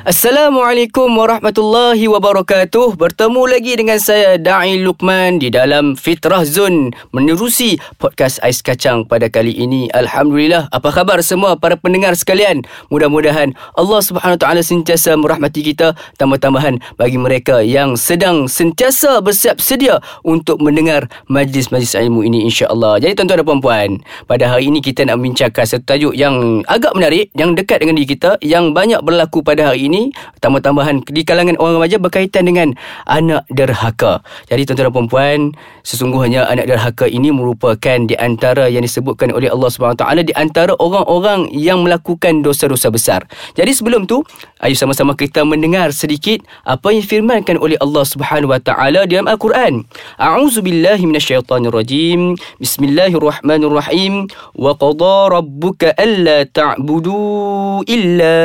Assalamualaikum warahmatullahi wabarakatuh. Bertemu lagi dengan saya Dai Lukman di dalam Fitrah Zone menerusi podcast Ais Kacang pada kali ini. Alhamdulillah. Apa khabar semua para pendengar sekalian? Mudah-mudahan Allah Subhanahu taala sentiasa merahmati kita tambah-tambahan bagi mereka yang sedang sentiasa bersiap sedia untuk mendengar majlis-majlis ilmu ini insya-Allah. Jadi tuan-tuan dan puan-puan, pada hari ini kita nak membincangkan satu tajuk yang agak menarik yang dekat dengan diri kita yang banyak berlaku pada hari ini ini tambah-tambahan di kalangan orang remaja berkaitan dengan anak derhaka. Jadi tuan-tuan dan puan-puan, sesungguhnya anak derhaka ini merupakan di antara yang disebutkan oleh Allah Subhanahu taala di antara orang-orang yang melakukan dosa-dosa besar. Jadi sebelum tu, ayo sama-sama kita mendengar sedikit apa yang firmankan oleh Allah Subhanahu wa taala dalam Al-Quran. A'udzubillahi minasyaitonirrajim. Bismillahirrahmanirrahim. Wa qada rabbuka alla ta'budu illa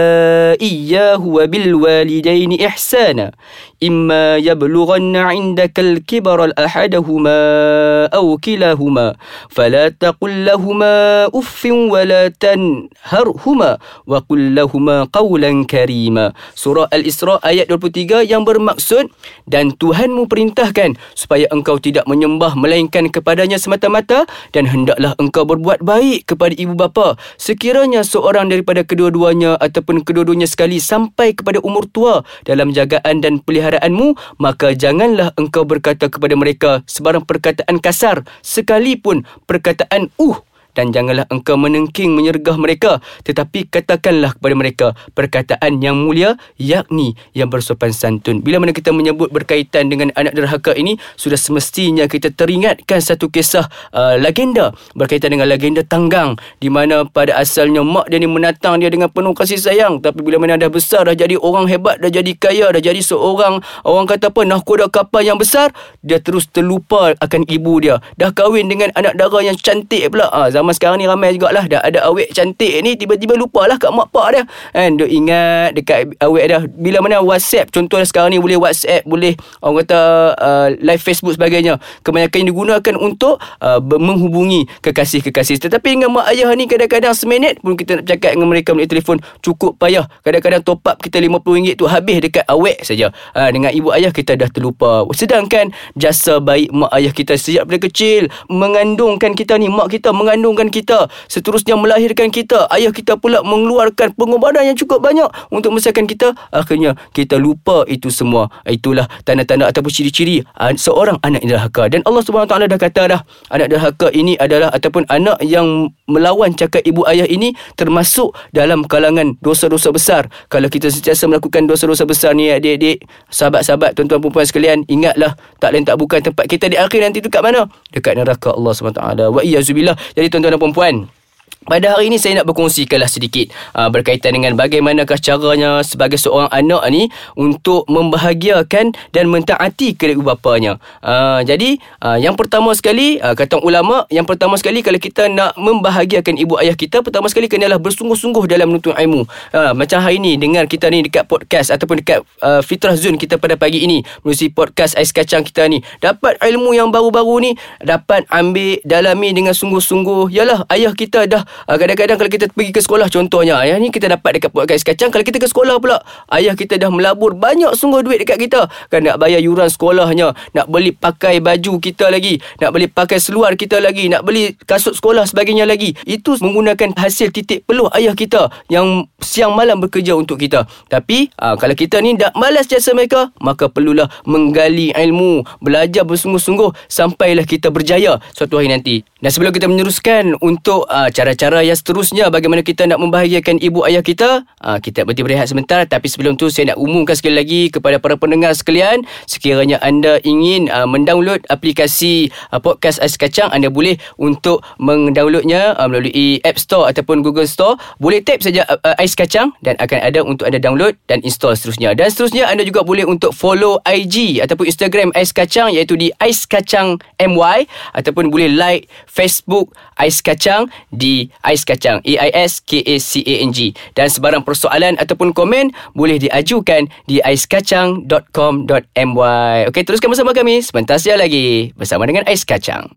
iyyahu وبالوالدين إحسانا إما يبلغن عندك الكبر الأحدهما أو كلاهما فلا تقل لهما أف ولا تنهرهما وقل لهما قولا كريما Surah Al-Isra ayat 23 yang bermaksud dan Tuhanmu perintahkan supaya engkau tidak menyembah melainkan kepadanya semata-mata dan hendaklah engkau berbuat baik kepada ibu bapa sekiranya seorang daripada kedua-duanya ataupun kedua-duanya sekali sampai kepada umur tua dalam jagaan dan peliharaan peliharaanmu, maka janganlah engkau berkata kepada mereka sebarang perkataan kasar sekalipun perkataan uh dan janganlah engkau menengking menyergah mereka tetapi katakanlah kepada mereka perkataan yang mulia yakni yang bersopan santun. Bila mana kita menyebut berkaitan dengan anak derhaka ini sudah semestinya kita teringatkan satu kisah uh, legenda. Berkaitan dengan legenda tanggang di mana pada asalnya mak dia ni menatang dia dengan penuh kasih sayang. Tapi bila mana dah besar dah jadi orang hebat dah jadi kaya dah jadi seorang orang kata apa nahkoda kapal yang besar dia terus terlupa akan ibu dia. Dah kahwin dengan anak dara yang cantik pula. Ha, zaman sekarang ni ramai jugalah. Dah ada awet cantik ni tiba-tiba lupa lah kat mak pak dia. Kan duk ingat dekat awet dia bila mana whatsapp contohnya sekarang ni boleh whatsapp boleh orang kata uh, live facebook sebagainya. Kebanyakan yang digunakan untuk uh, menghubungi kekasih-kekasih. Tetapi dengan mak ayah ni kadang-kadang seminit pun kita nak cakap dengan mereka melalui telefon cukup payah. Kadang-kadang top up kita RM50 tu habis dekat awet saja. Uh, dengan ibu ayah kita dah terlupa. Sedangkan jasa baik mak ayah kita sejak dari kecil mengandungkan kita ni mak kita mengandung mengandungkan kita. Seterusnya melahirkan kita. Ayah kita pula mengeluarkan pengorbanan yang cukup banyak untuk membesarkan kita. Akhirnya kita lupa itu semua. Itulah tanda-tanda ataupun ciri-ciri seorang anak derhaka dan Allah Subhanahu taala dah kata dah anak derhaka ini adalah ataupun anak yang melawan cakap ibu ayah ini termasuk dalam kalangan dosa-dosa besar. Kalau kita sentiasa melakukan dosa-dosa besar ni adik-adik sahabat-sahabat tuan-tuan puan sekalian ingatlah tak lain tak bukan tempat kita di akhir nanti tu kat mana? Dekat neraka Allah Subhanahu taala. Wa jadi tuan tuan dan puan-puan pada hari ini saya nak berkongsikanlah sedikit uh, berkaitan dengan bagaimanakah caranya sebagai seorang anak ni untuk membahagiakan dan mentaati kedua bapanya. Uh, jadi uh, yang pertama sekali uh, kata ulama yang pertama sekali kalau kita nak membahagiakan ibu ayah kita pertama sekali kenalah bersungguh-sungguh dalam menuntut ilmu. Uh, macam hari ini dengar kita ni dekat podcast ataupun dekat uh, Fitrah Zone kita pada pagi ini melalui podcast Ais Kacang kita ni dapat ilmu yang baru-baru ni dapat ambil dalami dengan sungguh-sungguh. Yalah ayah kita dah uh, kadang-kadang kalau kita pergi ke sekolah contohnya ayah ni kita dapat dekat podcast kacang kalau kita ke sekolah pula ayah kita dah melabur banyak sungguh duit dekat kita. Kan nak bayar yuran sekolahnya nak beli pakai baju kita lagi nak beli pakai seluar kita lagi nak beli kasut sekolah sebagainya lagi. Itu menggunakan hasil titik peluh ayah kita yang siang malam bekerja untuk kita. Tapi aa, kalau kita ni tak malas jasa mereka maka perlulah menggali ilmu belajar bersungguh-sungguh sampailah kita berjaya suatu hari nanti. Dan sebelum kita meneruskan untuk aa, cara-cara cara yang seterusnya bagaimana kita nak membahagiakan ibu ayah kita? Uh, kita berhenti berehat sebentar. Tapi sebelum tu saya nak umumkan sekali lagi kepada para pendengar sekalian sekiranya anda ingin uh, mendownload aplikasi uh, podcast Ais Kacang anda boleh untuk mendownloadnya uh, melalui App Store ataupun Google Store. Boleh tap saja uh, Ais Kacang dan akan ada untuk anda download dan install seterusnya. Dan seterusnya anda juga boleh untuk follow IG ataupun Instagram Ais Kacang iaitu di Ais Kacang MY ataupun boleh like Facebook Ais Kacang di Ais Kacang. A-I-S-K-A-C-A-N-G Dan sebarang persoalan ataupun komen Boleh diajukan di aiskacang.com.my Okey, teruskan bersama kami. Sebentar lagi Bersama dengan Ais Kacang.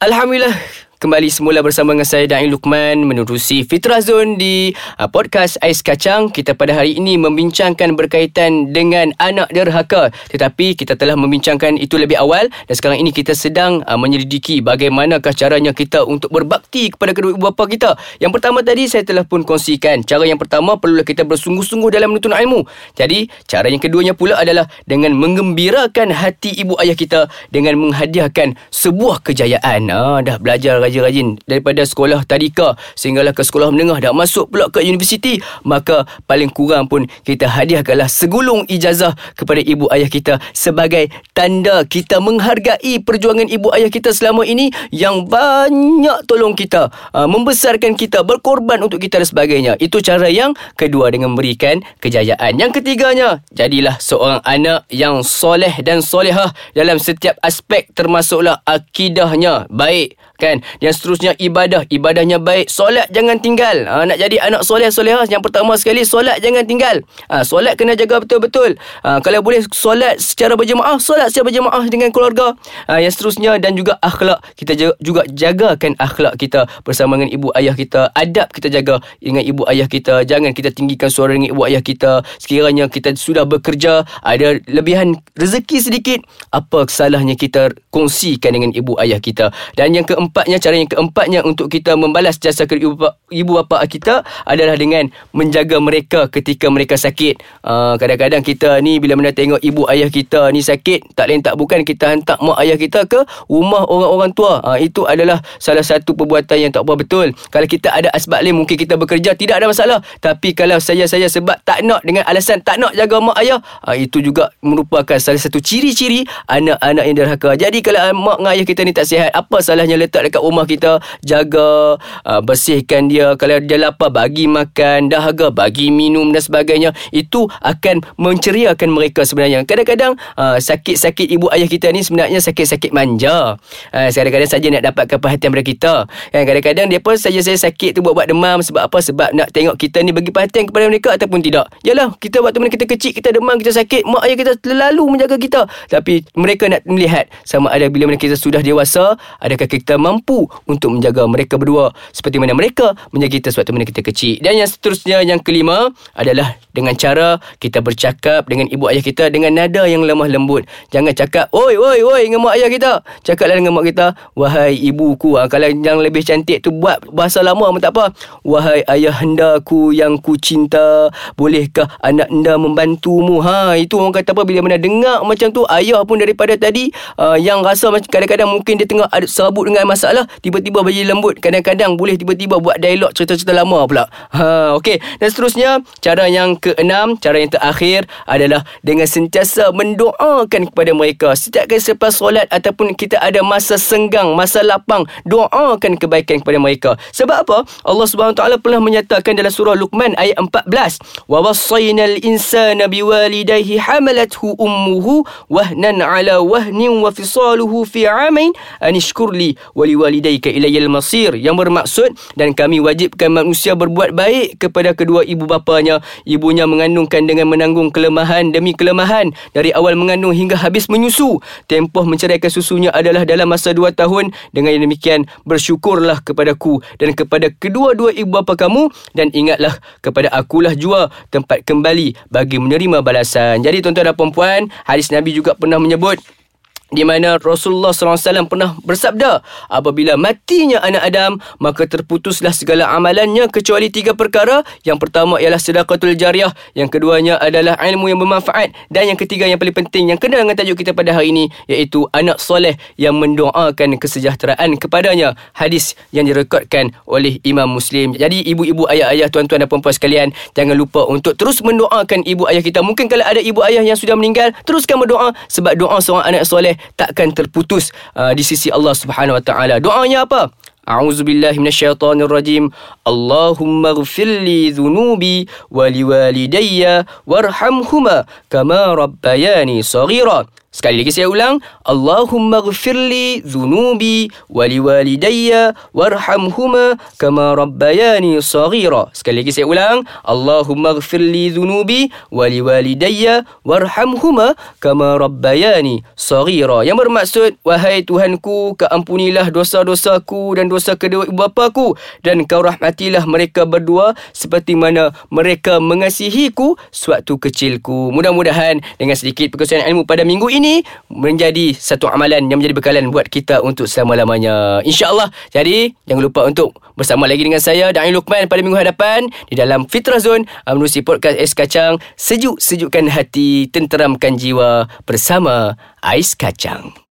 Alhamdulillah kembali semula bersama dengan saya Dain Lukman menerusi Fitrah Zone di uh, podcast Ais Kacang. Kita pada hari ini membincangkan berkaitan dengan anak derhaka. Tetapi kita telah membincangkan itu lebih awal dan sekarang ini kita sedang uh, menyelidiki bagaimanakah caranya kita untuk berbakti kepada kedua ibu bapa kita. Yang pertama tadi saya telah pun kongsikan. Cara yang pertama perlulah kita bersungguh-sungguh dalam menuntut ilmu. Jadi cara yang keduanya pula adalah dengan menggembirakan hati ibu ayah kita dengan menghadiahkan sebuah kejayaan. Ah, dah belajar rajin-rajin daripada sekolah tadika. Sehinggalah ke sekolah menengah dah masuk pula ke universiti maka paling kurang pun kita hadiahkanlah segulung ijazah kepada ibu ayah kita sebagai tanda kita menghargai perjuangan ibu ayah kita selama ini yang banyak tolong kita uh, membesarkan kita berkorban untuk kita dan sebagainya. Itu cara yang kedua dengan memberikan kejayaan. Yang ketiganya jadilah seorang anak yang soleh dan solehah dalam setiap aspek termasuklah akidahnya. Baik kan? Yang seterusnya ibadah. Ibadahnya baik solat jangan tinggal. Ha, nak jadi anak soleh solehah yang pertama sekali solat jangan tinggal. Ha, solat kena jaga betul-betul. Ha, kalau boleh solat secara berjemaah solat secara berjemaah dengan keluarga. Ha, yang seterusnya dan juga akhlak. Kita juga jagakan akhlak kita bersama dengan ibu ayah kita. Adab kita jaga dengan ibu ayah kita. Jangan kita tinggikan suara dengan ibu ayah kita. Sekiranya kita sudah bekerja ada lebihan rezeki sedikit apa salahnya kita kongsikan dengan ibu ayah kita? Dan yang keempat keempatnya cara yang keempatnya untuk kita membalas jasa ke ibu ibu bapa kita adalah dengan menjaga mereka ketika mereka sakit. Uh, kadang-kadang kita ni bila mana tengok ibu ayah kita ni sakit, tak lain tak bukan kita hantar mak ayah kita ke rumah orang-orang tua. Uh, itu adalah salah satu perbuatan yang tak betul. Kalau kita ada asbab lain mungkin kita bekerja tidak ada masalah. Tapi kalau saya-saya sebab tak nak dengan alasan tak nak jaga mak ayah, uh, itu juga merupakan salah satu ciri-ciri anak-anak yang derhaka. Jadi kalau mak dengan ayah kita ni tak sihat, apa salahnya letak letak dekat rumah kita jaga uh, bersihkan dia. Kalau dia lapar bagi makan. Dahaga bagi minum dan sebagainya. Itu akan menceriakan mereka sebenarnya. Kadang-kadang uh, sakit-sakit ibu ayah kita ni sebenarnya sakit-sakit manja. Uh, kadang-kadang saja nak dapatkan perhatian mereka kita. Kan kadang-kadang dia pun saja saya sakit tu buat-buat demam. Sebab apa? Sebab nak tengok kita ni bagi perhatian kepada mereka ataupun tidak. Yalah kita waktu mana kita kecil kita demam kita sakit mak ayah kita terlalu menjaga kita. Tapi mereka nak melihat sama ada bila mana kita sudah dewasa adakah kita mampu untuk menjaga mereka berdua seperti mana mereka menjaga kita sewaktu mana kita kecil. Dan yang seterusnya yang kelima adalah dengan cara kita bercakap dengan ibu ayah kita dengan nada yang lemah lembut. Jangan cakap, "Oi, oi, oi" dengan mak ayah kita. Cakaplah dengan mak kita, "Wahai ibuku." Ha, kalau yang lebih cantik tu buat bahasa lama pun tak apa. "Wahai ayah hendaku yang ku cinta, bolehkah anak anda membantumu?" Ha, itu orang kata apa bila mana dengar macam tu ayah pun daripada tadi uh, yang rasa kadang-kadang mungkin dia tengah serabut dengan masalah tiba-tiba bagi lembut. Kadang-kadang boleh tiba-tiba buat dialog cerita-cerita lama pula. Ha okey. Dan seterusnya cara yang keenam cara yang terakhir adalah dengan sentiasa mendoakan kepada mereka. Setiap kali selepas solat ataupun kita ada masa senggang masa lapang doakan kebaikan kepada mereka. Sebab apa? Allah taala pernah menyatakan dalam surah Luqman ayat 14 wa wasaynal insana biwalidayhi hamalathu ummuhu wahnan ala wahnin wa fisaluhu fi 'amain an ishkurli wa waliwalidayka ilayal masir yang bermaksud dan kami wajibkan manusia berbuat baik kepada kedua ibu bapanya. Ibunya mengandungkan dengan menanggung kelemahan demi kelemahan dari awal mengandung hingga habis menyusu. Tempoh menceraikan susunya adalah dalam masa dua tahun. Dengan demikian bersyukurlah kepadaku dan kepada kedua-dua ibu bapa kamu. Dan ingatlah kepada akulah jua tempat kembali bagi menerima balasan. Jadi tuan-tuan dan puan-puan hadis Nabi juga pernah menyebut di mana Rasulullah SAW pernah bersabda apabila matinya anak Adam maka terputuslah segala amalannya kecuali tiga perkara. Yang pertama ialah sedaqatul jariah yang keduanya adalah ilmu yang bermanfaat dan yang ketiga yang paling penting yang kena dengan tajuk kita pada hari ini iaitu anak soleh yang mendoakan kesejahteraan kepadanya. Hadis yang direkodkan oleh Imam Muslim. Jadi ibu-ibu ayah-ayah tuan-tuan dan puan-puan sekalian jangan lupa untuk terus mendoakan ibu ayah kita. Mungkin kalau ada ibu ayah yang sudah meninggal teruskan berdoa. Sebab doa seorang anak soleh takkan terputus uh, di sisi Allah Subhanahu Wa Taala. Doanya apa? A'udzu billahi minasyaitonir rajim. Allahumma ighfir li dhunubi wa liwalidayya warhamhuma kama rabbayani saghira. Sekali lagi saya ulang. Allahumma ghafirli dhunubi waliwalidayya warhamhuma kama rabbayani saghira. Sekali lagi saya ulang. Allahumma ghafirli dhunubi waliwalidayya warhamhuma kama rabbayani saghira. Yang bermaksud, wahai Tuhanku, keampunilah dosa-dosaku dan dosa kedua ibu bapaku dan kau rahmatilah mereka berdua seperti mana mereka mengasihiku sewaktu kecilku. Mudah-mudahan dengan sedikit perkongsian ilmu pada minggu ini ini menjadi satu amalan yang menjadi bekalan buat kita untuk selama-lamanya. InsyaAllah. Jadi, jangan lupa untuk bersama lagi dengan saya, Da'i Luqman pada minggu hadapan di dalam Fitrah Zone menerusi podcast Ais Kacang. Sejuk-sejukkan hati, tenteramkan jiwa bersama Ais Kacang.